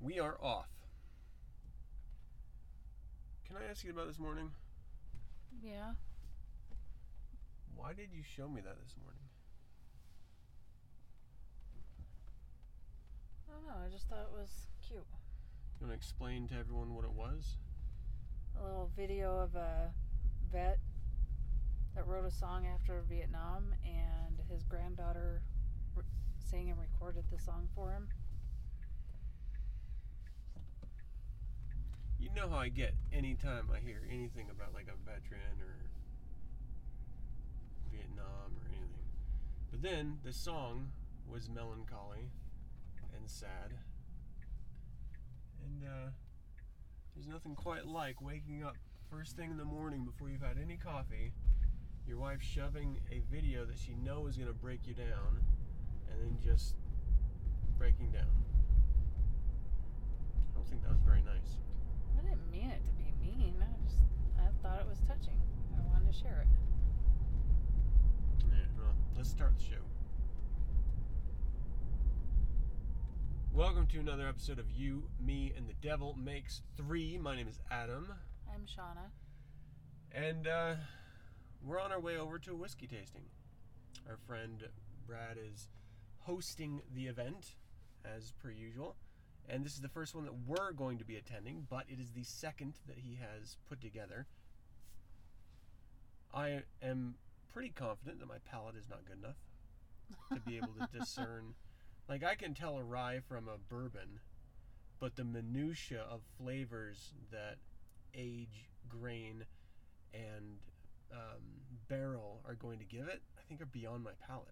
We are off. Can I ask you about this morning? Yeah. Why did you show me that this morning? I don't know. I just thought it was cute. You want to explain to everyone what it was? A little video of a vet that wrote a song after Vietnam, and his granddaughter sang and recorded the song for him. You know how I get anytime I hear anything about like a veteran or Vietnam or anything. But then the song was melancholy and sad. And uh, there's nothing quite like waking up first thing in the morning before you've had any coffee, your wife shoving a video that she knows is going to break you down, and then just breaking down. I don't think that was very nice. I didn't mean it to be mean. I just I thought it was touching. I wanted to share it. Yeah, well, let's start the show. Welcome to another episode of You, Me, and the Devil Makes Three. My name is Adam, I'm Shauna. and uh, we're on our way over to a whiskey tasting. Our friend Brad is hosting the event, as per usual, and this is the first one that we're going to be attending, but it is the second that he has put together. I am pretty confident that my palate is not good enough to be able to discern. Like I can tell a rye from a bourbon, but the minutia of flavors that age, grain, and um, barrel are going to give it, I think are beyond my palate.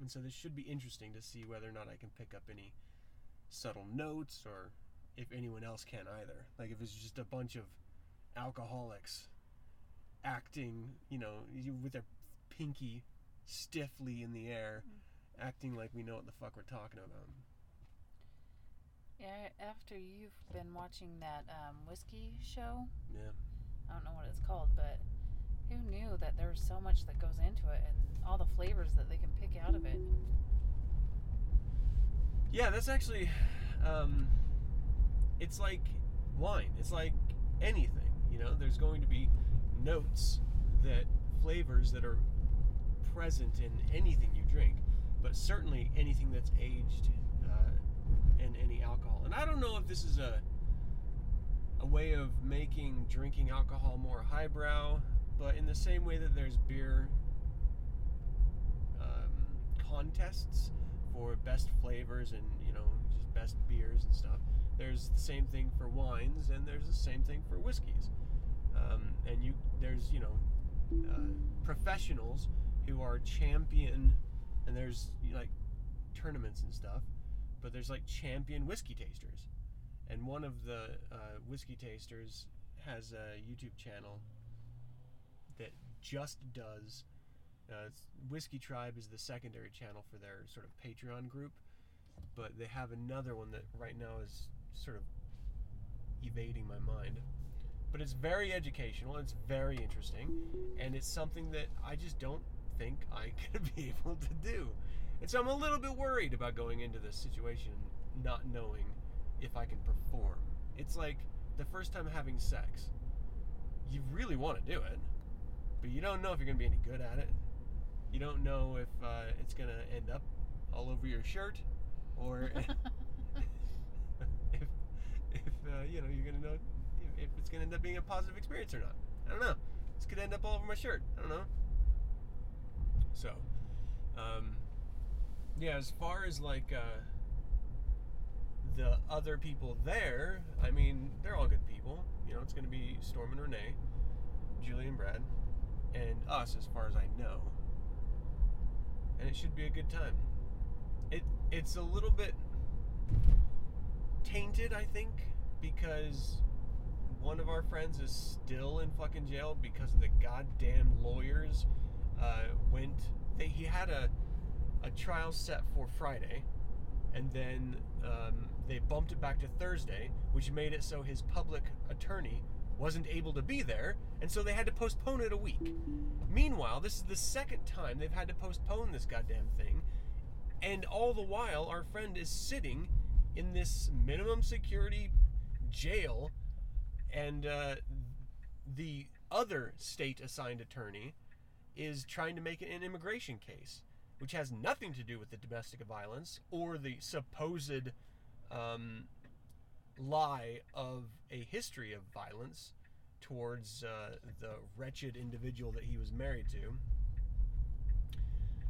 And so this should be interesting to see whether or not I can pick up any subtle notes or if anyone else can either. Like if it's just a bunch of alcoholics acting, you know, with their pinky stiffly in the air, acting like we know what the fuck we're talking about. Yeah, after you've been watching that um, whiskey show, Yeah. I don't know what it's called, but who knew that there was so much that goes into it and all the flavors that they can pick out of it? Yeah, that's actually, um, it's like wine. It's like anything. You know, there's going to be notes that flavors that are present in anything you drink, but certainly anything that's aged uh, in any alcohol. And I don't know if this is a a way of making drinking alcohol more highbrow, but in the same way that there's beer um, contests for best flavors and you know just best beers and stuff. There's the same thing for wines, and there's the same thing for whiskeys. Um, and you there's you know uh, professionals who are champion, and there's you know, like tournaments and stuff. But there's like champion whiskey tasters, and one of the uh, whiskey tasters has a YouTube channel that just does uh, Whiskey Tribe is the secondary channel for their sort of Patreon group, but they have another one that right now is sort of evading my mind. But it's very educational, it's very interesting, and it's something that I just don't think I could be able to do. And so I'm a little bit worried about going into this situation not knowing if I can perform. It's like the first time having sex. You really want to do it, but you don't know if you're going to be any good at it. You don't know if uh, it's going to end up all over your shirt, or if, if uh, you know you're going to know if, if it's going to end up being a positive experience or not. I don't know. This could end up all over my shirt. I don't know. So, um, yeah, as far as like uh, the other people there, I mean, they're all good people. You know, it's going to be Storm and Renee, Julie and Brad, and us, as far as I know. And it should be a good time. It it's a little bit tainted, I think, because one of our friends is still in fucking jail because of the goddamn lawyers uh, went. They he had a a trial set for Friday, and then um, they bumped it back to Thursday, which made it so his public attorney wasn't able to be there, and so they had to postpone it a week. Meanwhile, this is the second time they've had to postpone this goddamn thing, and all the while, our friend is sitting in this minimum security jail, and uh, the other state assigned attorney is trying to make an immigration case, which has nothing to do with the domestic violence or the supposed um, lie of a history of violence towards uh, the wretched individual that he was married to.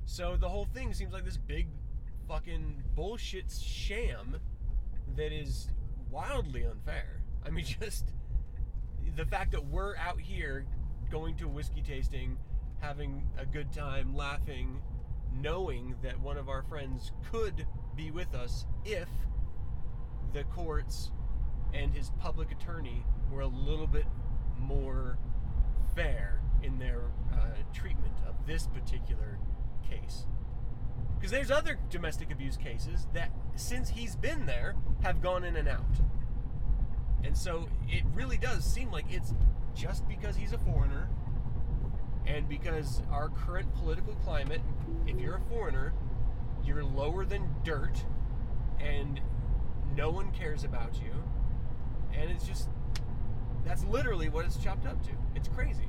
So the whole thing seems like this big fucking bullshit sham that is wildly unfair. I mean, just the fact that we're out here going to a whiskey tasting, having a good time, laughing, knowing that one of our friends could be with us if the courts and his public attorney were a little bit more fair in their uh, treatment of this particular case. Because there's other domestic abuse cases that, since he's been there, have gone in and out. And so it really does seem like it's just because he's a foreigner and because our current political climate, if you're a foreigner, you're lower than dirt and no one cares about you. And it's just, that's literally what it's chopped up to. It's crazy.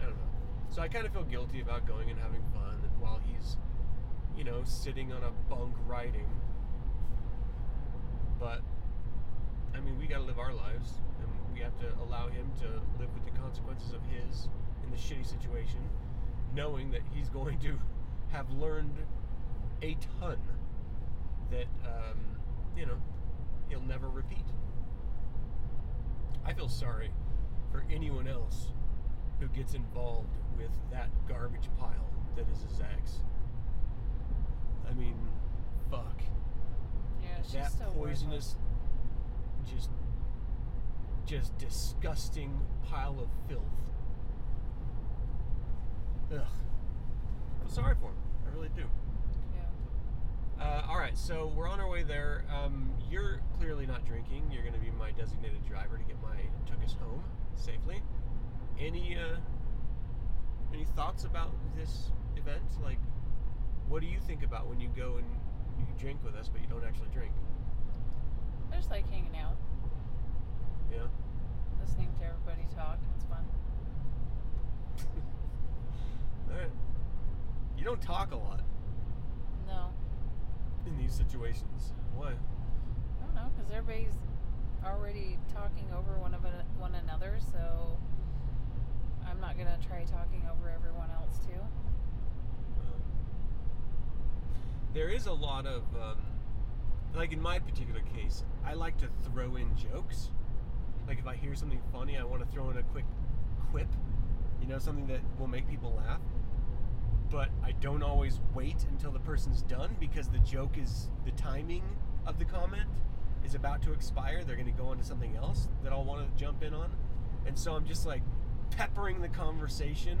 I don't know. So I kind of feel guilty about going and having fun while he's, you know, sitting on a bunk writing. But, I mean, we gotta live our lives, and we have to allow him to live with the consequences of his in the shitty situation, knowing that he's going to have learned a ton that, um, you know, he'll never repeat. I feel sorry for anyone else who gets involved with that garbage pile that is his ex. I mean, fuck. Yeah, she's that so poisonous, just, just disgusting pile of filth. Ugh. I'm sorry for him. I really do. Uh, all right, so we're on our way there. Um, you're clearly not drinking. You're going to be my designated driver to get my took us home safely. Any uh, any thoughts about this event? Like, what do you think about when you go and you drink with us, but you don't actually drink? I just like hanging out, Yeah. listening to everybody talk. It's fun. All right. You don't talk a lot No, in these situations. Why? I don't know, because everybody's already talking over one of one another, so I'm not gonna try talking over everyone else too. Um, there is a lot of, um, like in my particular case, I like to throw in jokes. Like if I hear something funny, I want to throw in a quick quip, you know, something that will make people laugh. But I don't always wait until the person's done because the joke is the timing of the comment is about to expire. They're going to go on to something else that I'll want to jump in on. And so I'm just like peppering the conversation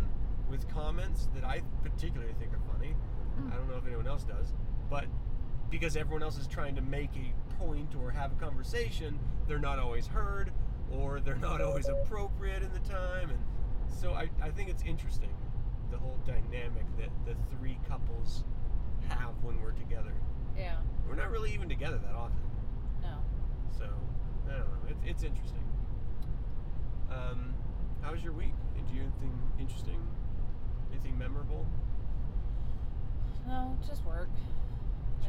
with comments that I particularly think are funny. Hmm. I don't know if anyone else does, but because everyone else is trying to make a point or have a conversation, they're not always heard or they're not always appropriate in the time. And so I, I think it's interesting the whole dynamic that the three couples have when we're together. Yeah. We're not really even together that often. No. So, I don't know. It's, it's interesting. Um, how was your week? Did you do anything interesting? Anything memorable? No, just work.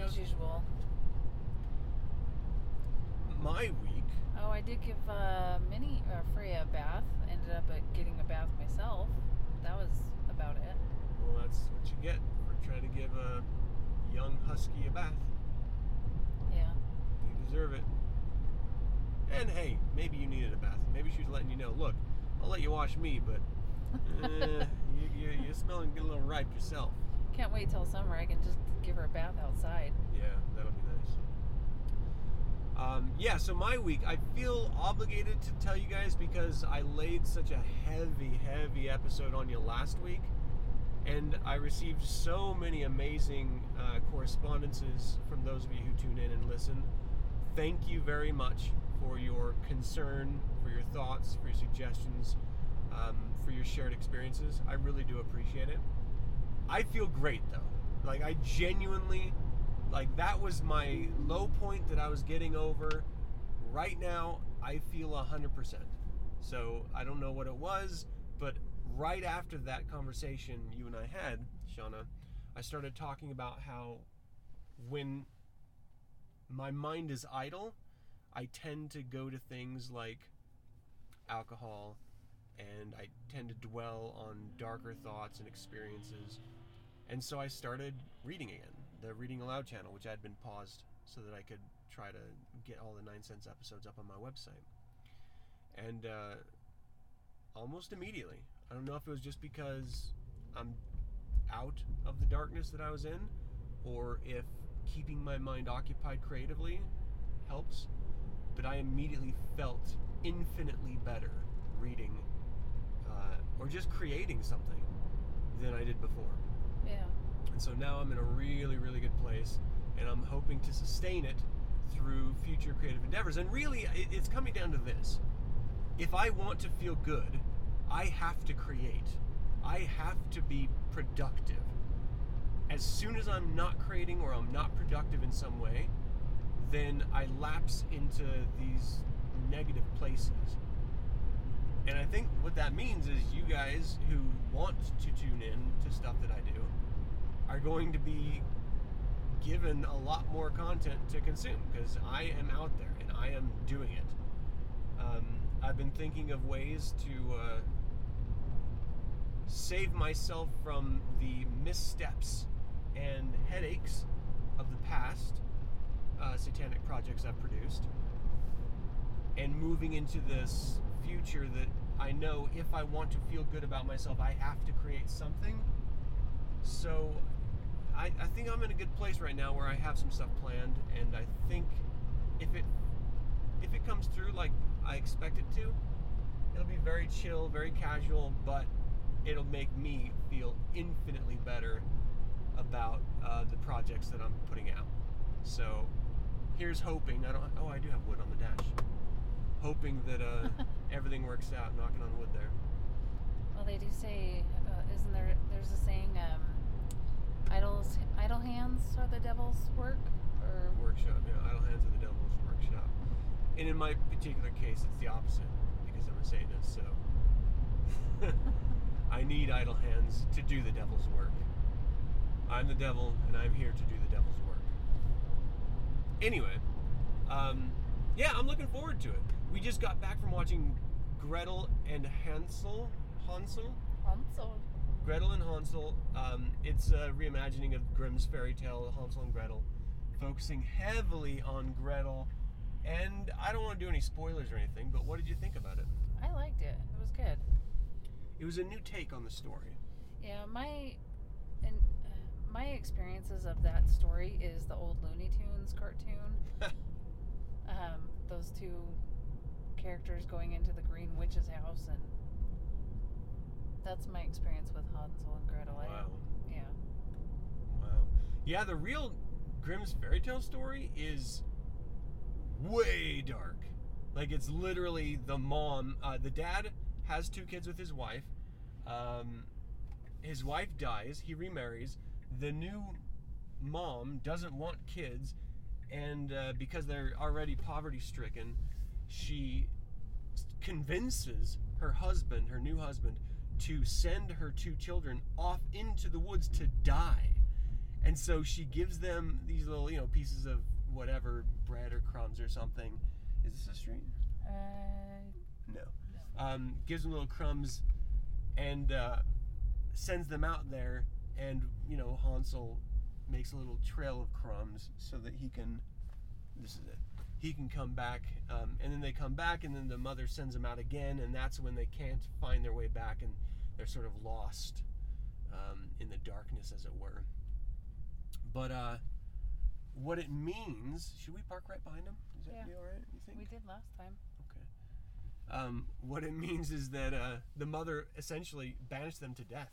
As usual. My week. Oh, I did give uh, Minnie uh, Freya a bath. Ended up uh, getting a bath myself. That was about it. Well, that's what you get for trying to give a young husky a bath. Yeah. You deserve it. And hey, maybe you needed a bath. Maybe she was letting you know, look, I'll let you wash me, but eh, you, you, you're smelling a little ripe yourself. Can't wait till summer. I can just give her a bath outside. Yeah, that'll be nice. Um, yeah, so my week, I feel obligated to tell you guys because I laid such a heavy, heavy episode on you last week, and I received so many amazing uh, correspondences from those of you who tune in and listen. Thank you very much for your concern, for your thoughts, for your suggestions, um, for your shared experiences. I really do appreciate it. I feel great though. Like I genuinely Like that was my low point that I was getting over. Right now, I feel 100%. So I don't know what it was, but right after that conversation you and I had, Shauna, I started talking about how when my mind is idle, I tend to go to things like alcohol and I tend to dwell on darker thoughts and experiences. And so I started reading again, the Reading Aloud channel, which I had been paused so that I could try to get all the Nine Cents episodes up on my website. And uh, almost immediately, I don't know if it was just because I'm out of the darkness that I was in, or if keeping my mind occupied creatively helps, but I immediately felt infinitely better reading uh, or just creating something than I did before. Yeah. And so now I'm in a really, really good place, and I'm hoping to sustain it through future creative endeavors. And really, it's coming down to this if I want to feel good, I have to create, I have to be productive. As soon as I'm not creating or I'm not productive in some way, then I lapse into these negative places. And I think what that means is you guys who want to tune in to stuff that I do are going to be given a lot more content to consume because I am out there and I am doing it. Um, I've been thinking of ways to uh, save myself from the missteps and headaches of the past uh, satanic projects I've produced and moving into this future that I know if I want to feel good about myself, I have to create something. So I, I think I'm in a good place right now where I have some stuff planned, and I think if it if it comes through like I expect it to, it'll be very chill, very casual, but it'll make me feel infinitely better about uh, the projects that I'm putting out. So here's hoping. I don't. Oh, I do have wood on the dash. Hoping that uh, everything works out. Knocking on wood there. Well, they do say, uh, isn't there? There's a saying, um, "Idols, idle hands are the devil's work." Or Workshop. Yeah, idle hands are the devil's workshop. And in my particular case, it's the opposite because I'm a Satanist. So I need idle hands to do the devil's work. I'm the devil, and I'm here to do the devil's work. Anyway, um, yeah, I'm looking forward to it. We just got back from watching Gretel and Hansel. Hansel? Hansel. Gretel and Hansel. Um, it's a reimagining of Grimm's fairy tale, Hansel and Gretel, focusing heavily on Gretel. And I don't want to do any spoilers or anything, but what did you think about it? I liked it. It was good. It was a new take on the story. Yeah, my and uh, my experiences of that story is the old Looney Tunes cartoon. um, those two characters going into the Green Witch's house, and that's my experience with Hansel and Gretel. I- Wow. yeah. Wow. Yeah, the real Grimm's fairy tale story is way dark. Like it's literally the mom, uh, the dad has two kids with his wife. Um, his wife dies. He remarries. The new mom doesn't want kids, and uh, because they're already poverty stricken, she convinces her husband, her new husband, to send her two children off into the woods to die. And so she gives them these little, you know, pieces of whatever bread or crumbs or something. Is this a street? Uh, No. Um, gives them little crumbs and uh, sends them out there. And, you know, Hansel makes a little trail of crumbs so that he can, this is it, he can come back. Um, and then they come back, and then the mother sends them out again. And that's when they can't find their way back and they're sort of lost um, in the darkness, as it were. But uh, what it means, should we park right behind him? Is that Yeah. be all right, you think? we did last time. Okay. Um, what it means is that uh, the mother essentially banished them to death,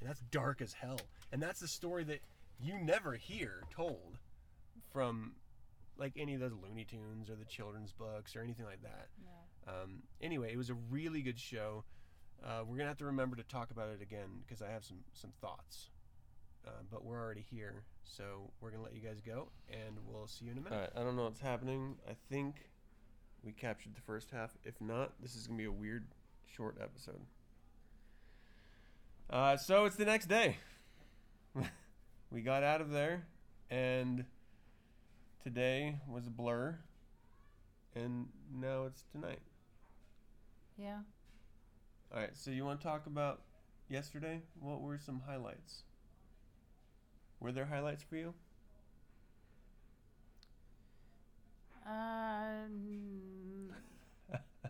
and that's dark as hell. And that's the story that you never hear told from like any of those Looney Tunes or the children's books or anything like that. No. Um, anyway, it was a really good show. Uh, we're gonna have to remember to talk about it again because I have some some thoughts uh, but we're already here, so we're gonna let you guys go, and we'll see you in a minute. All right, I don't know what's happening. I think we captured the first half. If not, this is gonna be a weird, short episode. Uh, so it's the next day. we got out of there, and today was a blur, and now it's tonight. Yeah. All right, so you want to talk about yesterday? What were some highlights? Were there highlights for you? Um,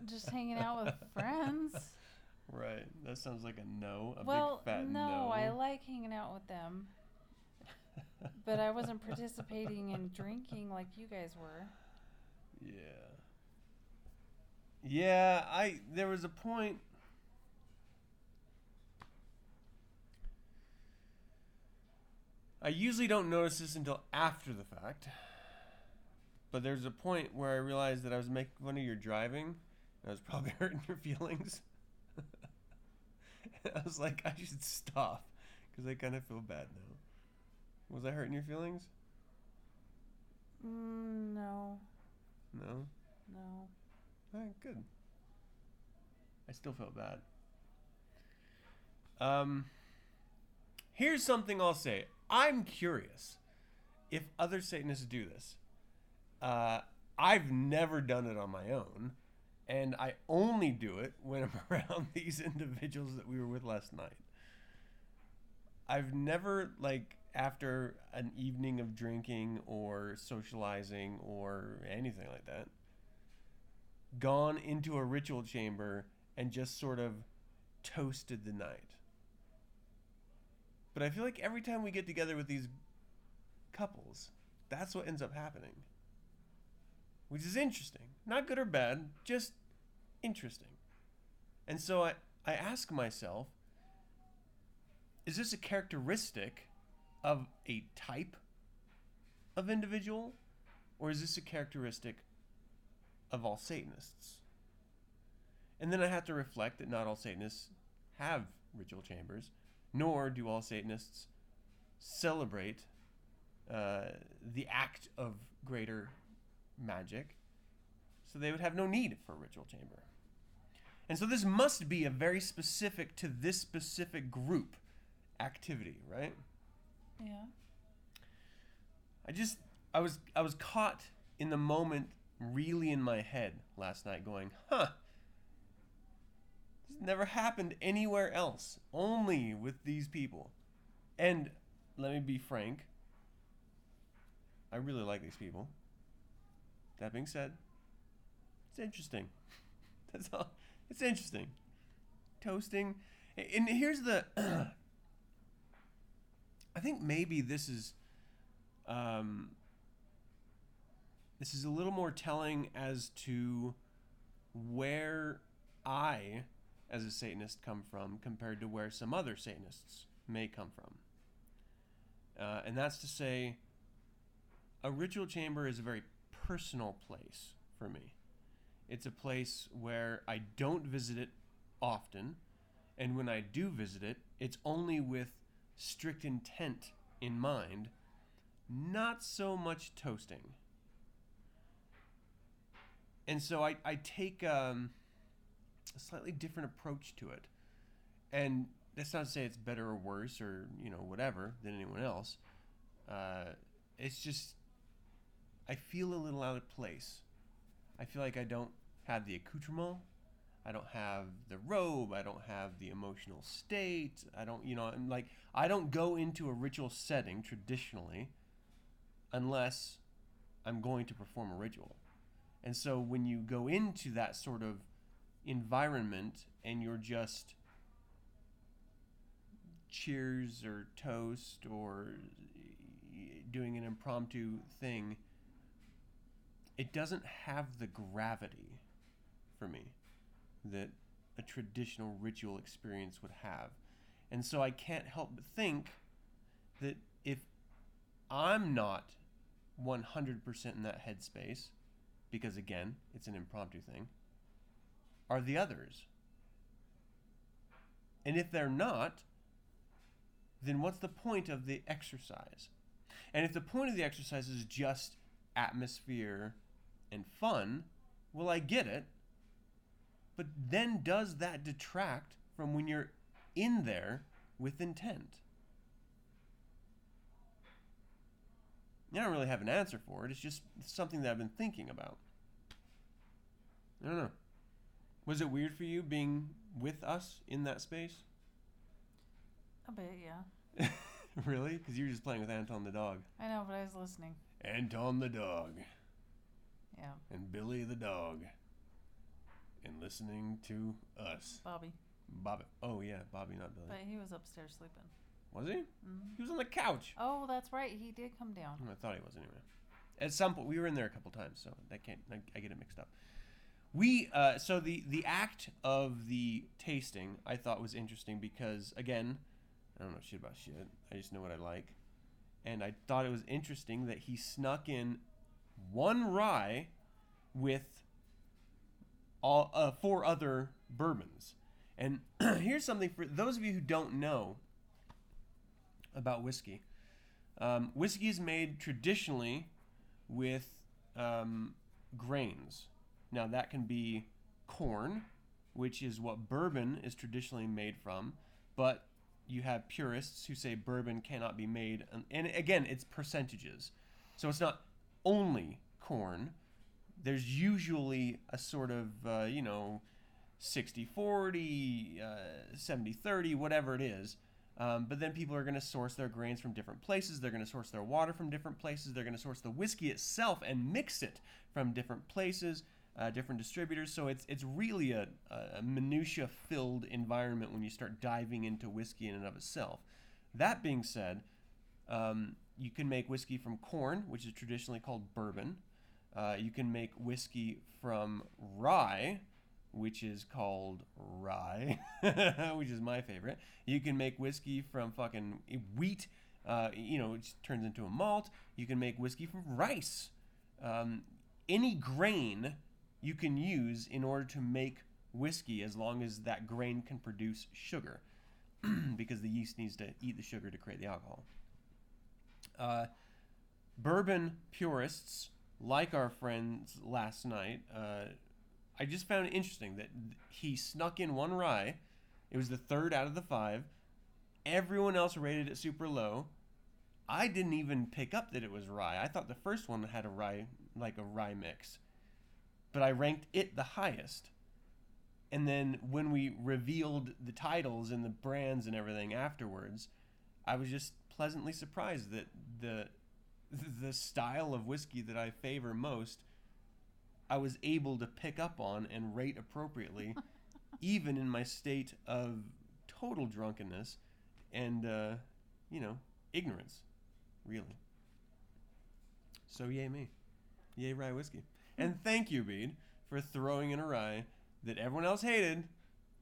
just hanging out with friends. Right. That sounds like a no. A well, big fat no, no. I like hanging out with them, but I wasn't participating in drinking like you guys were. Yeah. Yeah, I there was a point I usually don't notice this until after the fact. But there's a point where I realized that I was making fun of your driving. And I was probably hurting your feelings. I was like, I should stop because I kind of feel bad now. Was I hurting your feelings? Mm, no, No. no. All right, good. I still felt bad. Um, here's something I'll say. I'm curious if other Satanists do this. Uh, I've never done it on my own, and I only do it when I'm around these individuals that we were with last night. I've never, like, after an evening of drinking or socializing or anything like that, gone into a ritual chamber and just sort of toasted the night. But I feel like every time we get together with these couples, that's what ends up happening. Which is interesting. Not good or bad, just interesting. And so I, I ask myself is this a characteristic of a type of individual? Or is this a characteristic of all Satanists? And then I have to reflect that not all Satanists have ritual chambers, nor do all Satanists celebrate uh, the act of greater magic. So they would have no need for a ritual chamber. And so this must be a very specific to this specific group activity, right? Yeah. I just I was I was caught in the moment really in my head last night going, "Huh. This never happened anywhere else, only with these people." And let me be frank, I really like these people. That being said, it's interesting. That's all. It's interesting. Toasting. And here's the I think maybe this is um, this is a little more telling as to where I, as a Satanist, come from compared to where some other Satanists may come from. Uh, and that's to say, a ritual chamber is a very personal place for me. It's a place where I don't visit it often, and when I do visit it, it's only with strict intent in mind, not so much toasting. And so I, I take um, a slightly different approach to it. And that's not to say it's better or worse or, you know, whatever than anyone else. Uh, it's just, I feel a little out of place. I feel like I don't have the accoutrement. I don't have the robe. I don't have the emotional state. I don't, you know, I'm like, I don't go into a ritual setting traditionally unless I'm going to perform a ritual. And so when you go into that sort of environment and you're just cheers or toast or doing an impromptu thing, it doesn't have the gravity for me that a traditional ritual experience would have. And so I can't help but think that if I'm not 100% in that headspace, because again, it's an impromptu thing, are the others. And if they're not, then what's the point of the exercise? And if the point of the exercise is just atmosphere and fun, well, I get it. But then does that detract from when you're in there with intent? I don't really have an answer for it. It's just something that I've been thinking about. I don't know. Was it weird for you being with us in that space? A bit, yeah. really? Because you were just playing with Anton the dog. I know, but I was listening. Anton the dog. Yeah. And Billy the dog. Listening to us. Bobby. Bobby. Oh, yeah, Bobby, not Billy. But he was upstairs sleeping. Was he? hmm He was on the couch. Oh, that's right. He did come down. I thought he was anyway. At some point, we were in there a couple times, so that can't. I, I get it mixed up. We uh, so the the act of the tasting I thought was interesting because again, I don't know shit about shit. I just know what I like, and I thought it was interesting that he snuck in one rye with all uh, four other bourbons. And here's something for those of you who don't know about whiskey. Um, whiskey is made traditionally with um, grains. Now, that can be corn, which is what bourbon is traditionally made from, but you have purists who say bourbon cannot be made. And, and again, it's percentages. So it's not only corn. There's usually a sort of, uh, you know, 60 40, uh, 70 30, whatever it is. Um, but then people are going to source their grains from different places. They're going to source their water from different places. They're going to source the whiskey itself and mix it from different places, uh, different distributors. So it's it's really a, a minutia filled environment when you start diving into whiskey in and of itself. That being said, um, you can make whiskey from corn, which is traditionally called bourbon. Uh, you can make whiskey from rye, which is called rye, which is my favorite. You can make whiskey from fucking wheat, uh, you know, it turns into a malt. You can make whiskey from rice. Um, any grain you can use in order to make whiskey as long as that grain can produce sugar because the yeast needs to eat the sugar to create the alcohol. Uh, bourbon purists, like our friends last night, uh, I just found it interesting that he snuck in one rye. It was the third out of the five. Everyone else rated it super low. I didn't even pick up that it was rye. I thought the first one had a rye, like a rye mix. But I ranked it the highest. And then when we revealed the titles and the brands and everything afterwards, I was just pleasantly surprised that the the style of whiskey that I favor most I was able to pick up on and rate appropriately, even in my state of total drunkenness and, uh, you know, ignorance, really. So, yay me. Yay rye whiskey. And thank you, Bede, for throwing in a rye that everyone else hated,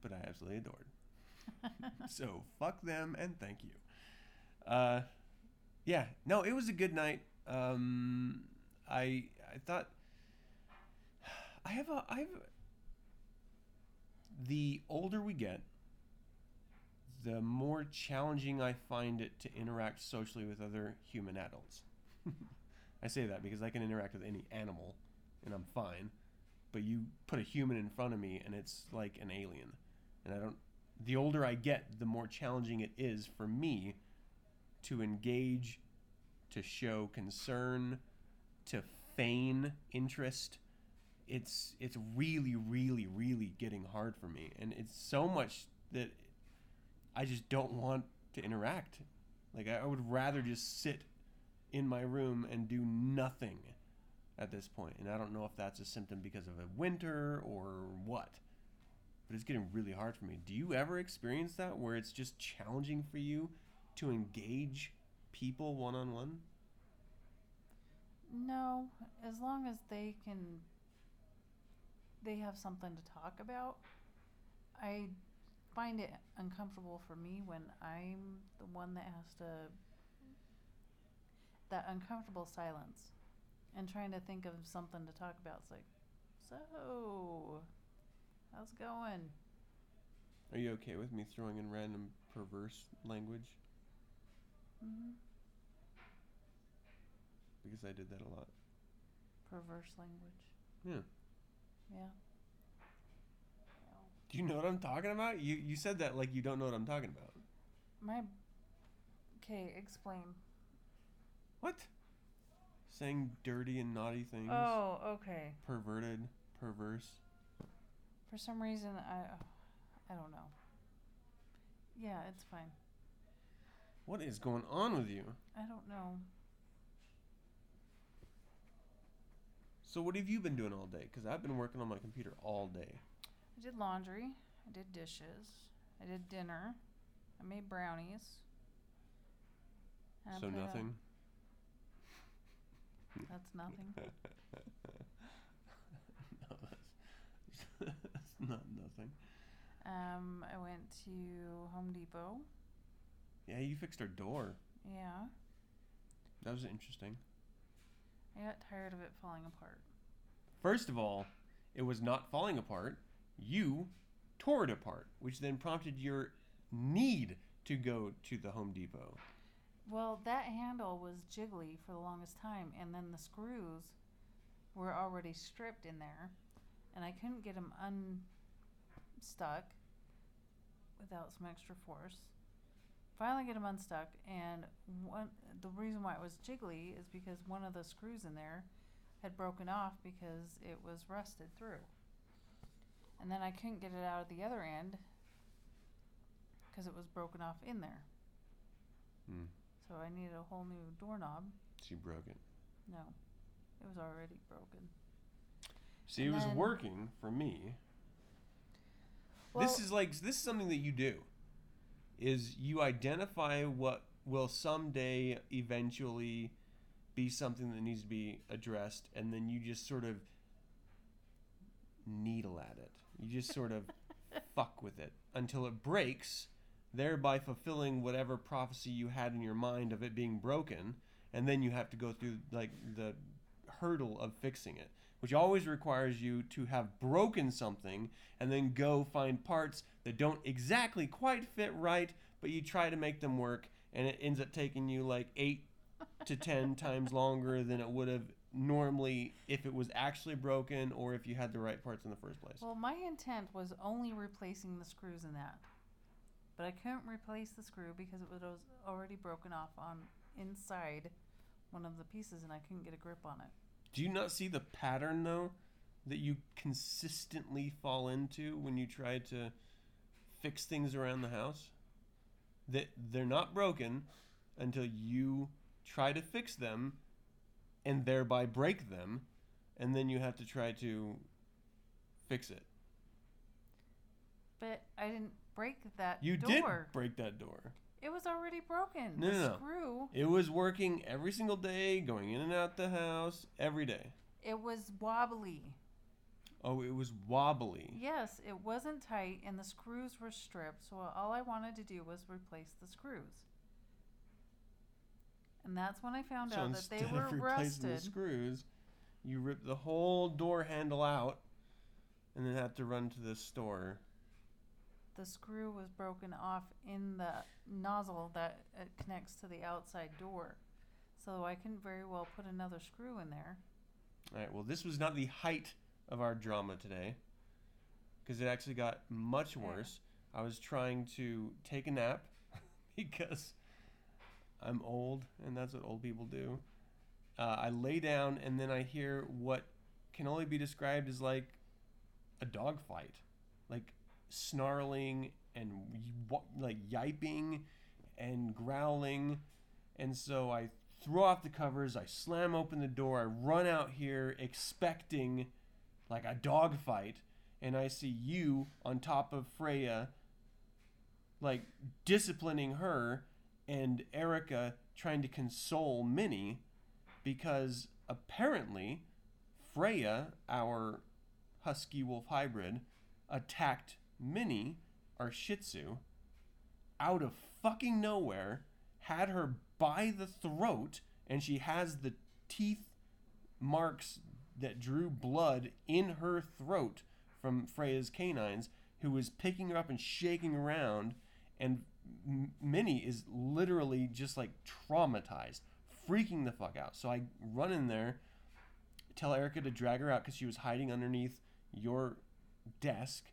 but I absolutely adored. so, fuck them and thank you. Uh, yeah, no, it was a good night. Um, I I thought I have a I have a, the older we get, the more challenging I find it to interact socially with other human adults. I say that because I can interact with any animal and I'm fine, but you put a human in front of me and it's like an alien. And I don't the older I get, the more challenging it is for me to engage, to show concern, to feign interest. It's it's really really really getting hard for me. And it's so much that i just don't want to interact. Like i would rather just sit in my room and do nothing at this point. and i don't know if that's a symptom because of a winter or what but it's getting really hard for me. Do you ever experience that where it's just challenging for you to engage people one-on-one No, as long as they can, they have something to talk about. I find it uncomfortable for me when I'm the one that has to, that uncomfortable silence and trying to think of something to talk about. It's like, so, how's it going? are you okay with me throwing in random perverse language hmm Because I did that a lot. Perverse language. Yeah. Yeah. Do you know what I'm talking about? You you said that like you don't know what I'm talking about. My. Okay, explain. What? Saying dirty and naughty things. Oh, okay. Perverted, perverse. For some reason, I. I don't know. Yeah, it's fine. What is going on with you? I don't know. So what have you been doing all day? Because I've been working on my computer all day. I did laundry. I did dishes. I did dinner. I made brownies. I so nothing. that's nothing. no, that's, that's not nothing. Um, I went to Home Depot. Yeah, you fixed our door. Yeah. That was interesting. I got tired of it falling apart. First of all, it was not falling apart. You tore it apart, which then prompted your need to go to the Home Depot. Well, that handle was jiggly for the longest time, and then the screws were already stripped in there, and I couldn't get them unstuck without some extra force. Finally, get them unstuck, and one the reason why it was jiggly is because one of the screws in there had broken off because it was rusted through, and then I couldn't get it out of the other end because it was broken off in there. Hmm. So I needed a whole new doorknob. She broke it. No, it was already broken. See, it was then- working for me. Well, this is like this is something that you do. Is you identify what will someday eventually be something that needs to be addressed, and then you just sort of needle at it. You just sort of fuck with it until it breaks, thereby fulfilling whatever prophecy you had in your mind of it being broken, and then you have to go through like the hurdle of fixing it, which always requires you to have broken something and then go find parts that don't exactly quite fit right, but you try to make them work, and it ends up taking you like eight to ten times longer than it would have normally if it was actually broken or if you had the right parts in the first place. well, my intent was only replacing the screws in that, but I couldn't replace the screw because it was already broken off on inside one of the pieces, and I couldn't get a grip on it. Do you not see the pattern though that you consistently fall into when you try to fix things around the house? That they're not broken until you try to fix them and thereby break them and then you have to try to fix it. But I didn't break that door. You door. did break that door. It was already broken. No, the no, no. screw. It was working every single day, going in and out the house every day. It was wobbly. Oh, it was wobbly. Yes, it wasn't tight, and the screws were stripped. So all I wanted to do was replace the screws. And that's when I found so out that they were of replacing the screws, you rip the whole door handle out, and then have to run to the store. The screw was broken off in the nozzle that uh, connects to the outside door. So I couldn't very well put another screw in there. All right. Well, this was not the height of our drama today, because it actually got much worse. I was trying to take a nap because I'm old, and that's what old people do. Uh, I lay down, and then I hear what can only be described as like a dog fight, like snarling and like yiping and growling. And so I throw off the covers, I slam open the door, I run out here expecting like a dog fight, and I see you on top of Freya, like disciplining her, and Erica trying to console Minnie because apparently Freya, our husky wolf hybrid, attacked Minnie, our Shih Tzu, out of fucking nowhere, had her by the throat, and she has the teeth marks that drew blood in her throat from Freya's canines, who was picking her up and shaking around, and Minnie is literally just like traumatized, freaking the fuck out. So I run in there, tell Erica to drag her out because she was hiding underneath your desk,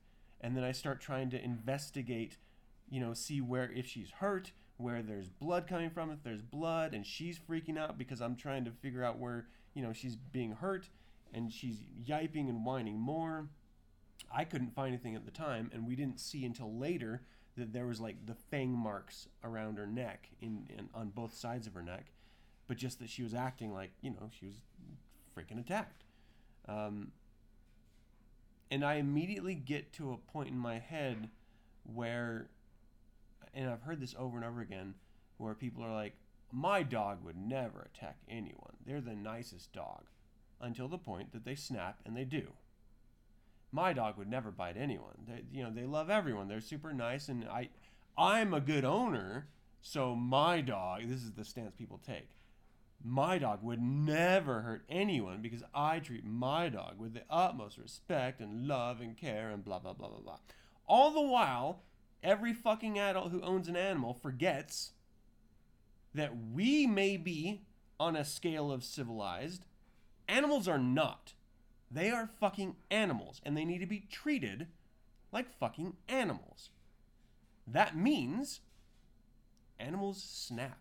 and then I start trying to investigate, you know, see where if she's hurt, where there's blood coming from, if there's blood, and she's freaking out because I'm trying to figure out where you know she's being hurt, and she's yiping and whining more. I couldn't find anything at the time, and we didn't see until later that there was like the fang marks around her neck in, in on both sides of her neck, but just that she was acting like you know she was freaking attacked. Um, and I immediately get to a point in my head where, and I've heard this over and over again, where people are like, "My dog would never attack anyone. They're the nicest dog," until the point that they snap and they do my dog would never bite anyone. They, you know, they love everyone. They're super nice, and I, I'm a good owner, so my dog. This is the stance people take. My dog would never hurt anyone because I treat my dog with the utmost respect and love and care and blah blah blah blah blah. All the while, every fucking adult who owns an animal forgets that we may be on a scale of civilized. Animals are not. They are fucking animals and they need to be treated like fucking animals. That means animals snap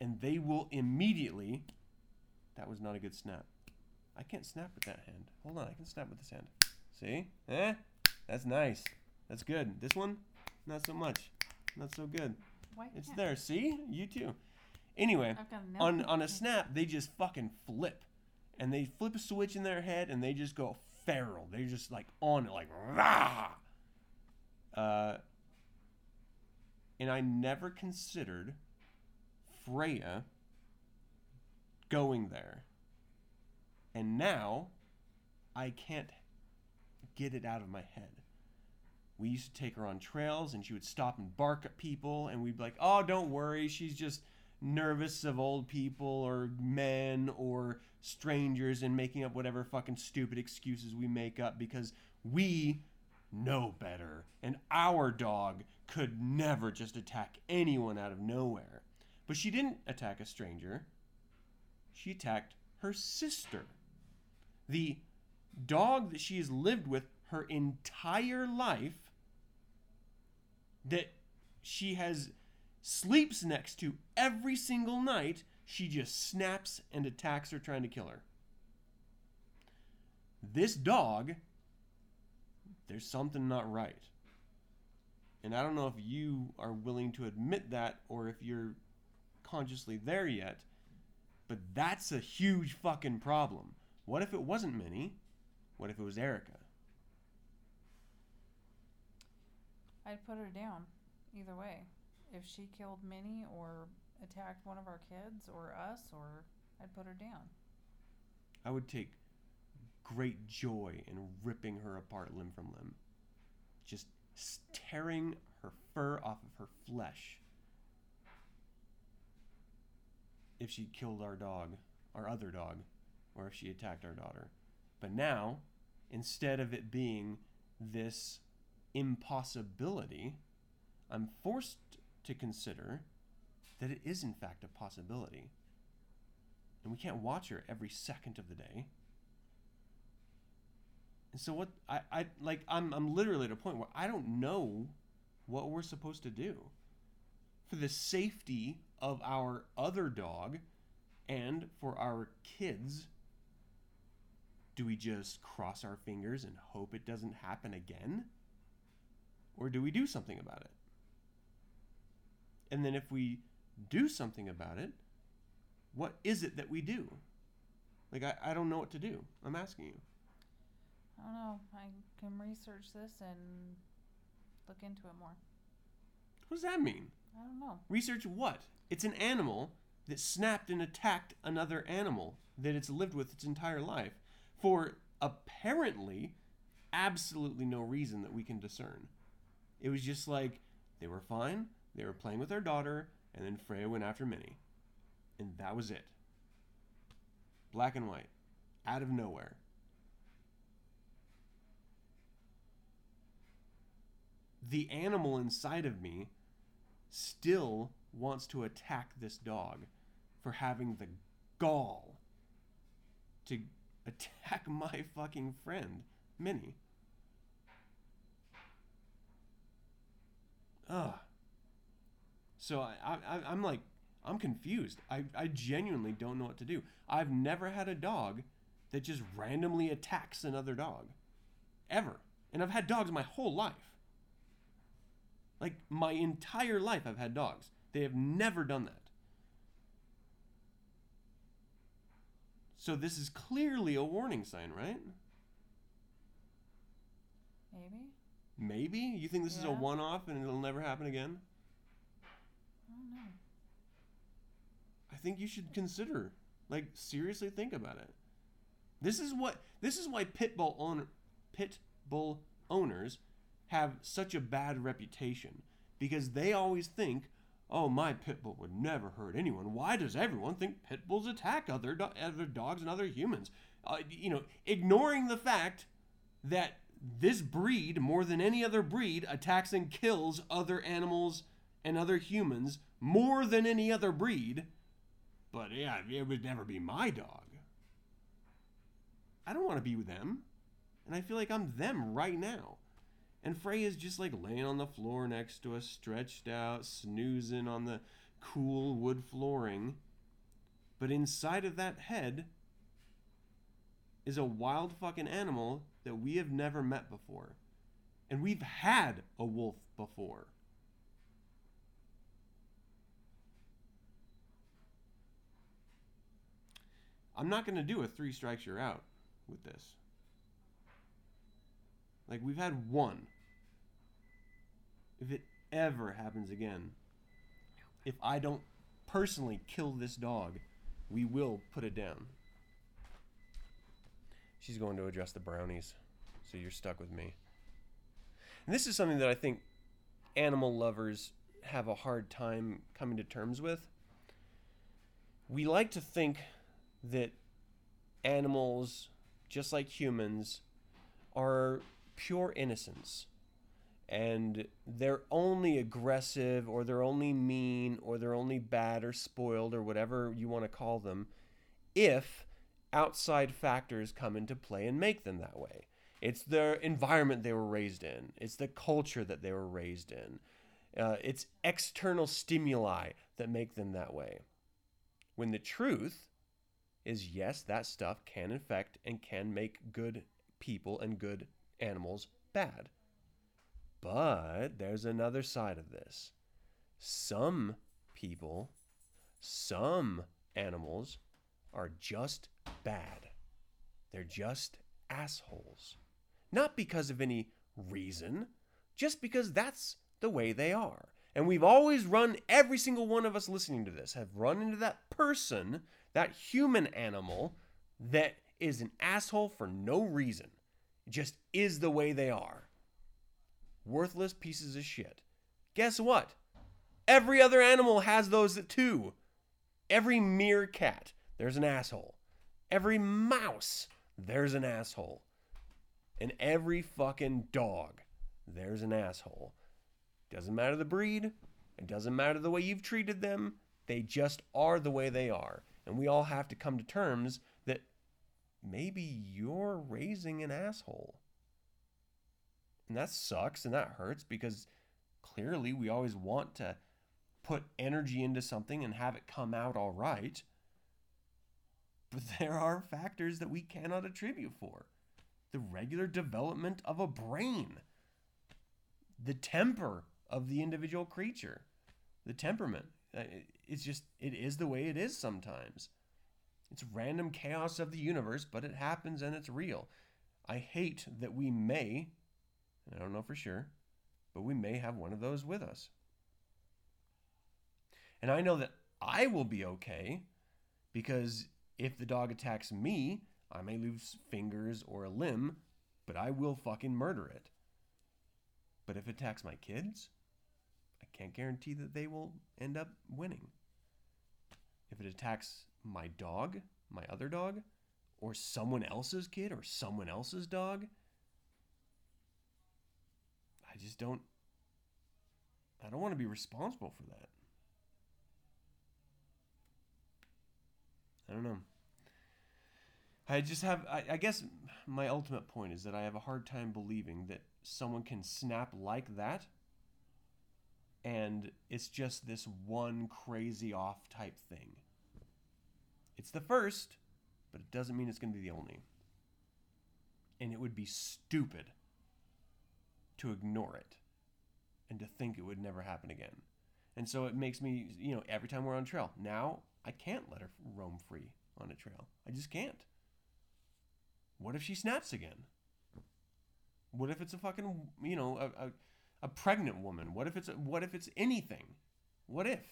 and they will immediately. That was not a good snap. I can't snap with that hand. Hold on, I can snap with this hand. See? Eh? That's nice. That's good. This one, not so much. Not so good. Why It's there. See? You too. Anyway, I've got a on on a snap, they just fucking flip, and they flip a switch in their head, and they just go feral. They're just like on it, like rah. Uh, and I never considered Freya going there, and now I can't get it out of my head. We used to take her on trails, and she would stop and bark at people, and we'd be like, "Oh, don't worry, she's just." nervous of old people or men or strangers and making up whatever fucking stupid excuses we make up because we know better and our dog could never just attack anyone out of nowhere. But she didn't attack a stranger. She attacked her sister. The dog that she has lived with her entire life that she has sleeps next to every single night, she just snaps and attacks her, trying to kill her. This dog, there's something not right. And I don't know if you are willing to admit that or if you're consciously there yet, but that's a huge fucking problem. What if it wasn't Minnie? What if it was Erica? I'd put her down either way. If she killed Minnie or attacked one of our kids or us, or I'd put her down. I would take great joy in ripping her apart limb from limb. Just tearing her fur off of her flesh. If she killed our dog, our other dog, or if she attacked our daughter. But now, instead of it being this impossibility, I'm forced to consider that it is in fact a possibility and we can't watch her every second of the day. And so what I, I like I'm I'm literally at a point where I don't know what we're supposed to do for the safety of our other dog and for our kids. Do we just cross our fingers and hope it doesn't happen again? Or do we do something about it? And then if we do something about it, what is it that we do? Like, I, I don't know what to do. I'm asking you. I don't know. I can research this and look into it more. What does that mean? I don't know. Research what? It's an animal that snapped and attacked another animal that it's lived with its entire life for apparently absolutely no reason that we can discern. It was just like they were fine, they were playing with their daughter, and then Freya went after Minnie. And that was it. Black and white. Out of nowhere. The animal inside of me still wants to attack this dog for having the gall to attack my fucking friend, Minnie. Ugh. So I, I, I'm like, I'm confused. I, I genuinely don't know what to do. I've never had a dog that just randomly attacks another dog. Ever. And I've had dogs my whole life. Like, my entire life, I've had dogs. They have never done that. So this is clearly a warning sign, right? Maybe. Maybe? You think this is a one off and it'll never happen again? I don't know. I think you should consider, like, seriously think about it. This is what this is why pit bull owner, pit bull owners have such a bad reputation because they always think, "Oh, my pit bull would never hurt anyone." Why does everyone think pit bulls attack other do- other dogs and other humans? Uh, you know, ignoring the fact that this breed, more than any other breed, attacks and kills other animals and other humans more than any other breed. But yeah, it would never be my dog. I don't want to be with them. And I feel like I'm them right now. And Freya's just like laying on the floor next to us, stretched out, snoozing on the cool wood flooring. But inside of that head is a wild fucking animal that we have never met before. And we've had a wolf before. I'm not going to do a three strikes you're out with this. Like, we've had one. If it ever happens again, if I don't personally kill this dog, we will put it down. She's going to address the brownies, so you're stuck with me. And this is something that I think animal lovers have a hard time coming to terms with. We like to think that animals, just like humans, are pure innocence. And they're only aggressive, or they're only mean, or they're only bad or spoiled, or whatever you want to call them, if outside factors come into play and make them that way. It's the environment they were raised in, it's the culture that they were raised in, uh, it's external stimuli that make them that way. When the truth is yes, that stuff can infect and can make good people and good animals bad. But there's another side of this. Some people, some animals are just bad. They're just assholes. Not because of any reason, just because that's the way they are. And we've always run, every single one of us listening to this have run into that person, that human animal, that is an asshole for no reason. It just is the way they are. Worthless pieces of shit. Guess what? Every other animal has those too. Every meerkat, there's an asshole. Every mouse, there's an asshole. And every fucking dog, there's an asshole. Doesn't matter the breed, it doesn't matter the way you've treated them, they just are the way they are. And we all have to come to terms that maybe you're raising an asshole. And that sucks and that hurts because clearly we always want to put energy into something and have it come out all right. But there are factors that we cannot attribute for the regular development of a brain, the temper of the individual creature, the temperament. Uh, It's just, it is the way it is sometimes. It's random chaos of the universe, but it happens and it's real. I hate that we may, I don't know for sure, but we may have one of those with us. And I know that I will be okay because if the dog attacks me, I may lose fingers or a limb, but I will fucking murder it. But if it attacks my kids, I can't guarantee that they will end up winning. If it attacks my dog, my other dog, or someone else's kid or someone else's dog, just don't I don't want to be responsible for that. I don't know. I just have, I, I guess my ultimate point is that I have a hard time believing that someone can snap like that and it's just this one crazy off type thing. It's the first, but it doesn't mean it's going to be the only. And it would be stupid to ignore it and to think it would never happen again. And so it makes me, you know, every time we're on trail, now I can't let her roam free on a trail. I just can't. What if she snaps again? What if it's a fucking, you know, a, a, a pregnant woman? What if it's a, what if it's anything? What if?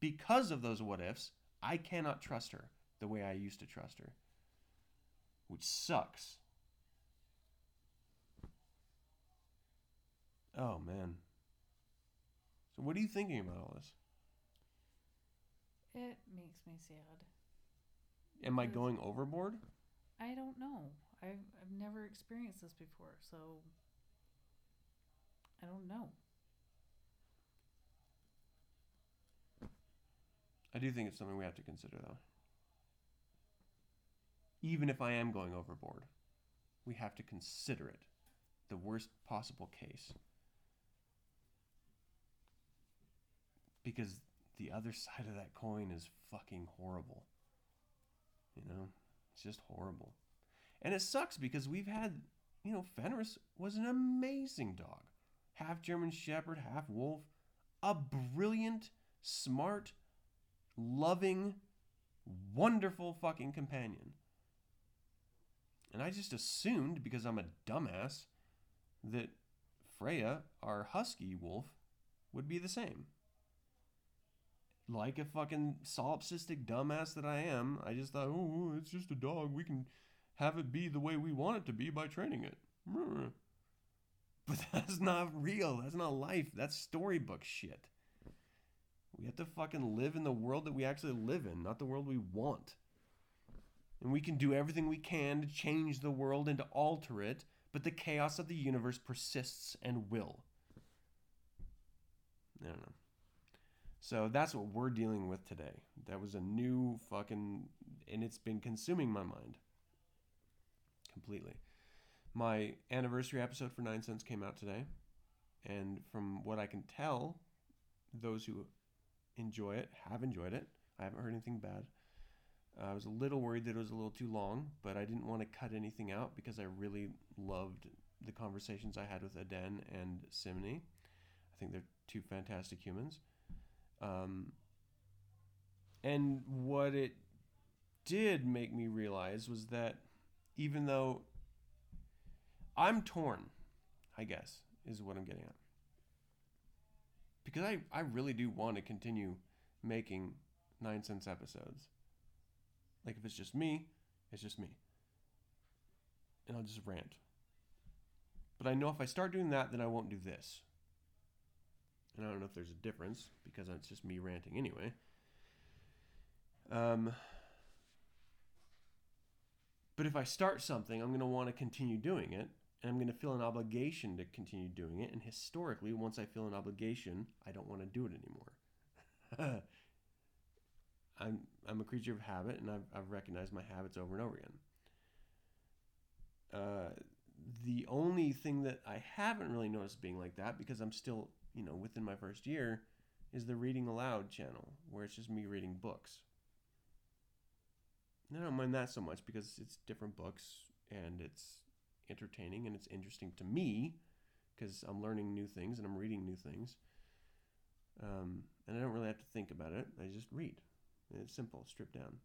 Because of those what ifs, I cannot trust her the way I used to trust her. Which sucks. Oh man. So what are you thinking about all this? It makes me sad. Am I going overboard? I don't know. I've I've never experienced this before, so I don't know. I do think it's something we have to consider though. Even if I am going overboard, we have to consider it. The worst possible case. Because the other side of that coin is fucking horrible. You know? It's just horrible. And it sucks because we've had, you know, Fenris was an amazing dog. Half German Shepherd, half wolf. A brilliant, smart, loving, wonderful fucking companion. And I just assumed, because I'm a dumbass, that Freya, our husky wolf, would be the same. Like a fucking solipsistic dumbass that I am, I just thought, oh, it's just a dog. We can have it be the way we want it to be by training it. But that's not real. That's not life. That's storybook shit. We have to fucking live in the world that we actually live in, not the world we want. And we can do everything we can to change the world and to alter it, but the chaos of the universe persists and will. I don't know. So that's what we're dealing with today. That was a new fucking. And it's been consuming my mind completely. My anniversary episode for Nine Cents came out today. And from what I can tell, those who enjoy it have enjoyed it. I haven't heard anything bad. Uh, I was a little worried that it was a little too long, but I didn't want to cut anything out because I really loved the conversations I had with Aden and Simony. I think they're two fantastic humans. Um, and what it did make me realize was that even though I'm torn, I guess, is what I'm getting at. Because I, I really do want to continue making nine cents episodes. Like if it's just me, it's just me. And I'll just rant. But I know if I start doing that, then I won't do this. And I don't know if there's a difference because it's just me ranting anyway. Um, but if I start something, I'm going to want to continue doing it, and I'm going to feel an obligation to continue doing it. And historically, once I feel an obligation, I don't want to do it anymore. I'm I'm a creature of habit, and I've I've recognized my habits over and over again. Uh, the only thing that I haven't really noticed being like that, because I'm still you know within my first year, is the reading aloud channel, where it's just me reading books. And I don't mind that so much because it's different books and it's entertaining and it's interesting to me because I'm learning new things and I'm reading new things. Um, and I don't really have to think about it. I just read. It's simple, stripped down.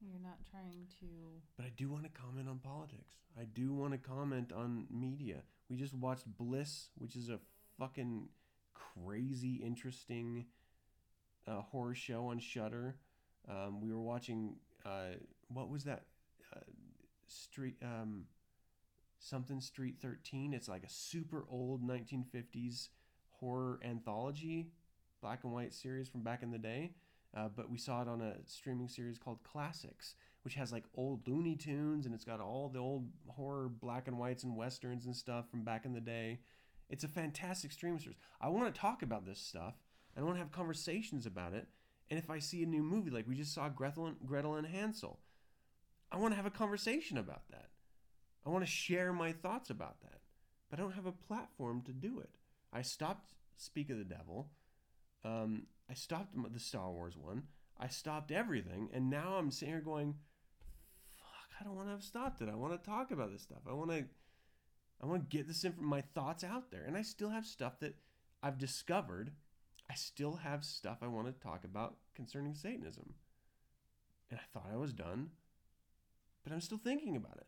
You're not trying to. But I do want to comment on politics. I do want to comment on media. We just watched Bliss, which is a fucking crazy, interesting uh, horror show on Shutter. Um, we were watching uh, what was that uh, street um, something Street Thirteen. It's like a super old 1950s horror anthology, black and white series from back in the day. Uh, but we saw it on a streaming series called Classics, which has like old Looney Tunes and it's got all the old horror black and whites and westerns and stuff from back in the day. It's a fantastic streaming service. I want to talk about this stuff and I want to have conversations about it. And if I see a new movie, like we just saw Gretel and, Gretel and Hansel, I want to have a conversation about that. I want to share my thoughts about that. But I don't have a platform to do it. I stopped Speak of the Devil. Um, I stopped the Star Wars one. I stopped everything. And now I'm sitting here going, fuck, I don't want to have stopped it. I want to talk about this stuff. I want to. I want to get this inf- my thoughts out there, and I still have stuff that I've discovered I still have stuff I want to talk about concerning Satanism. And I thought I was done, but I'm still thinking about it.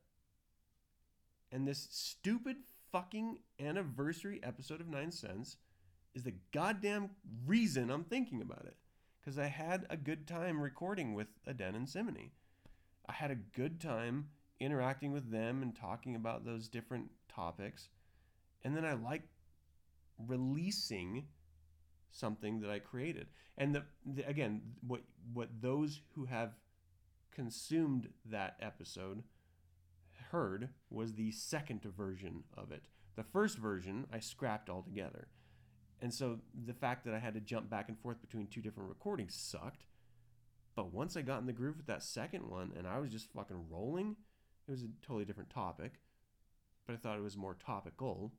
And this stupid fucking anniversary episode of Nine Cents is the goddamn reason I'm thinking about it. Because I had a good time recording with Aden and Simony. I had a good time interacting with them and talking about those different topics. And then I like releasing something that I created. And the, the, again, what what those who have consumed that episode heard was the second version of it. The first version I scrapped altogether. And so the fact that I had to jump back and forth between two different recordings sucked. But once I got in the groove with that second one and I was just fucking rolling, it was a totally different topic. But I thought it was more topical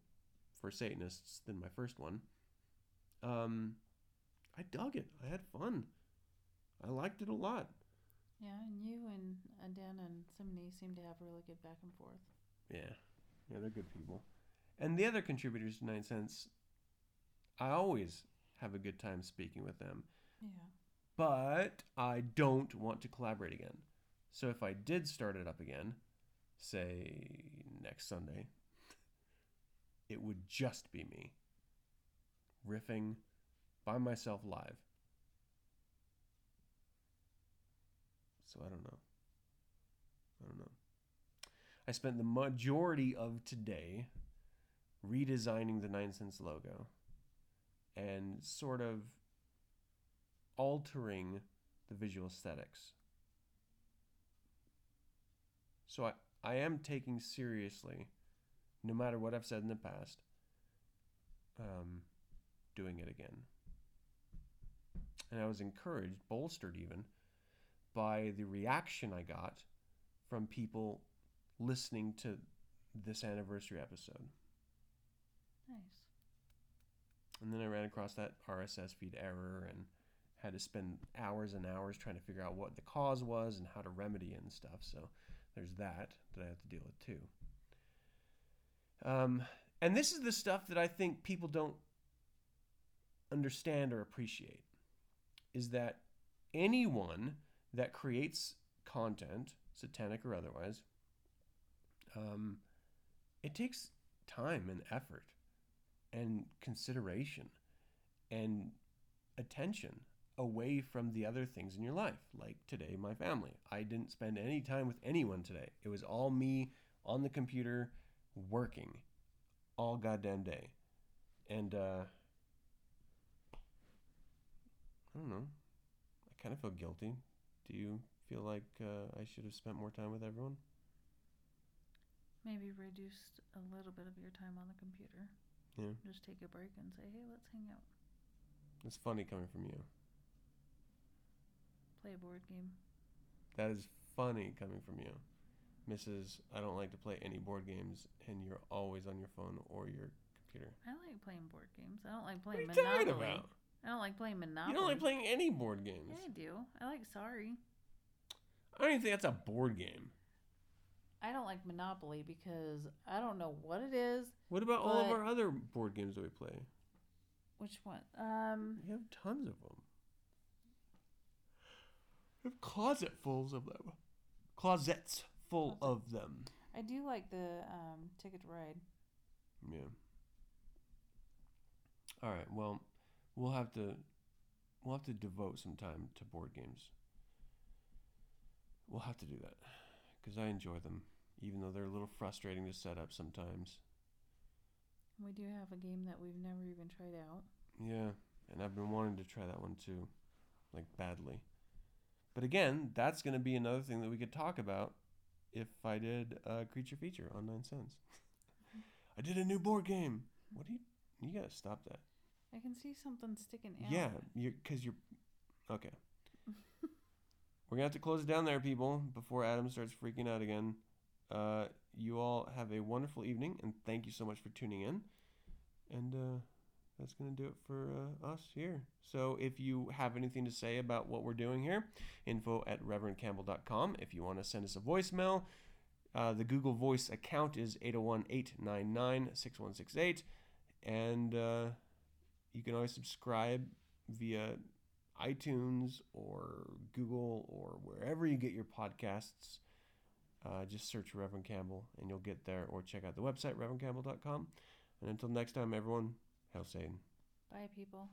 for Satanists than my first one. Um, I dug it. I had fun. I liked it a lot. Yeah, and you and Aden and Simony seem to have really good back and forth. Yeah, yeah, they're good people. And the other contributors to Nine Cents, I always have a good time speaking with them. Yeah. But I don't want to collaborate again. So if I did start it up again, say next Sunday, it would just be me riffing by myself live. So I don't know. I don't know. I spent the majority of today redesigning the Nine Cents logo and sort of altering the visual aesthetics. So I, I am taking seriously, no matter what I've said in the past, um, doing it again. And I was encouraged, bolstered even, by the reaction I got from people listening to this anniversary episode. Nice. And then I ran across that RSS feed error and had to spend hours and hours trying to figure out what the cause was and how to remedy it and stuff. So there's that that I have to deal with too. Um, and this is the stuff that I think people don't understand or appreciate is that anyone that creates content, satanic or otherwise, um, it takes time and effort and consideration and attention away from the other things in your life. Like today, my family. I didn't spend any time with anyone today. It was all me on the computer working all goddamn day. And uh, I don't know. I kind of feel guilty. Do you feel like uh, I should have spent more time with everyone? Maybe reduced a little bit of your time on the computer. Yeah. Just take a break and say, hey, let's hang out. It's funny coming from you. Play a board game. That is funny coming from you. Mrs. I don't like to play any board games, and you're always on your phone or your computer. I like playing board games. I don't like playing What are you talking Monopoly. about? I don't like playing Monopoly. You don't like playing any board games. Yeah, I do. I like Sorry. I don't even think that's a board game. I don't like Monopoly because I don't know what it is. What about all of our other board games that we play? Which one? Um, We have tons of them. We have closetfuls of them. Closets full of them. I do like the um, Ticket to Ride. Yeah. All right. Well, we'll have to we'll have to devote some time to board games. We'll have to do that because I enjoy them, even though they're a little frustrating to set up sometimes. We do have a game that we've never even tried out. Yeah, and I've been wanting to try that one too, like badly. But again, that's going to be another thing that we could talk about if I did a creature feature on Nine Cents. I did a new board game. What do you? You gotta stop that. I can see something sticking out. Yeah, you're because you're okay. We're gonna have to close it down there, people, before Adam starts freaking out again. Uh, you all have a wonderful evening, and thank you so much for tuning in. And uh, that's gonna do it for uh, us here. So if you have anything to say about what we're doing here, info at reverendcampbell.com. If you want to send us a voicemail, uh, the Google Voice account is 801 899 6168. And uh, you can always subscribe via iTunes or Google or wherever you get your podcasts. Uh, just search Reverend Campbell and you'll get there, or check out the website, reverendcampbell.com. And until next time, everyone, hail Satan. Bye, people.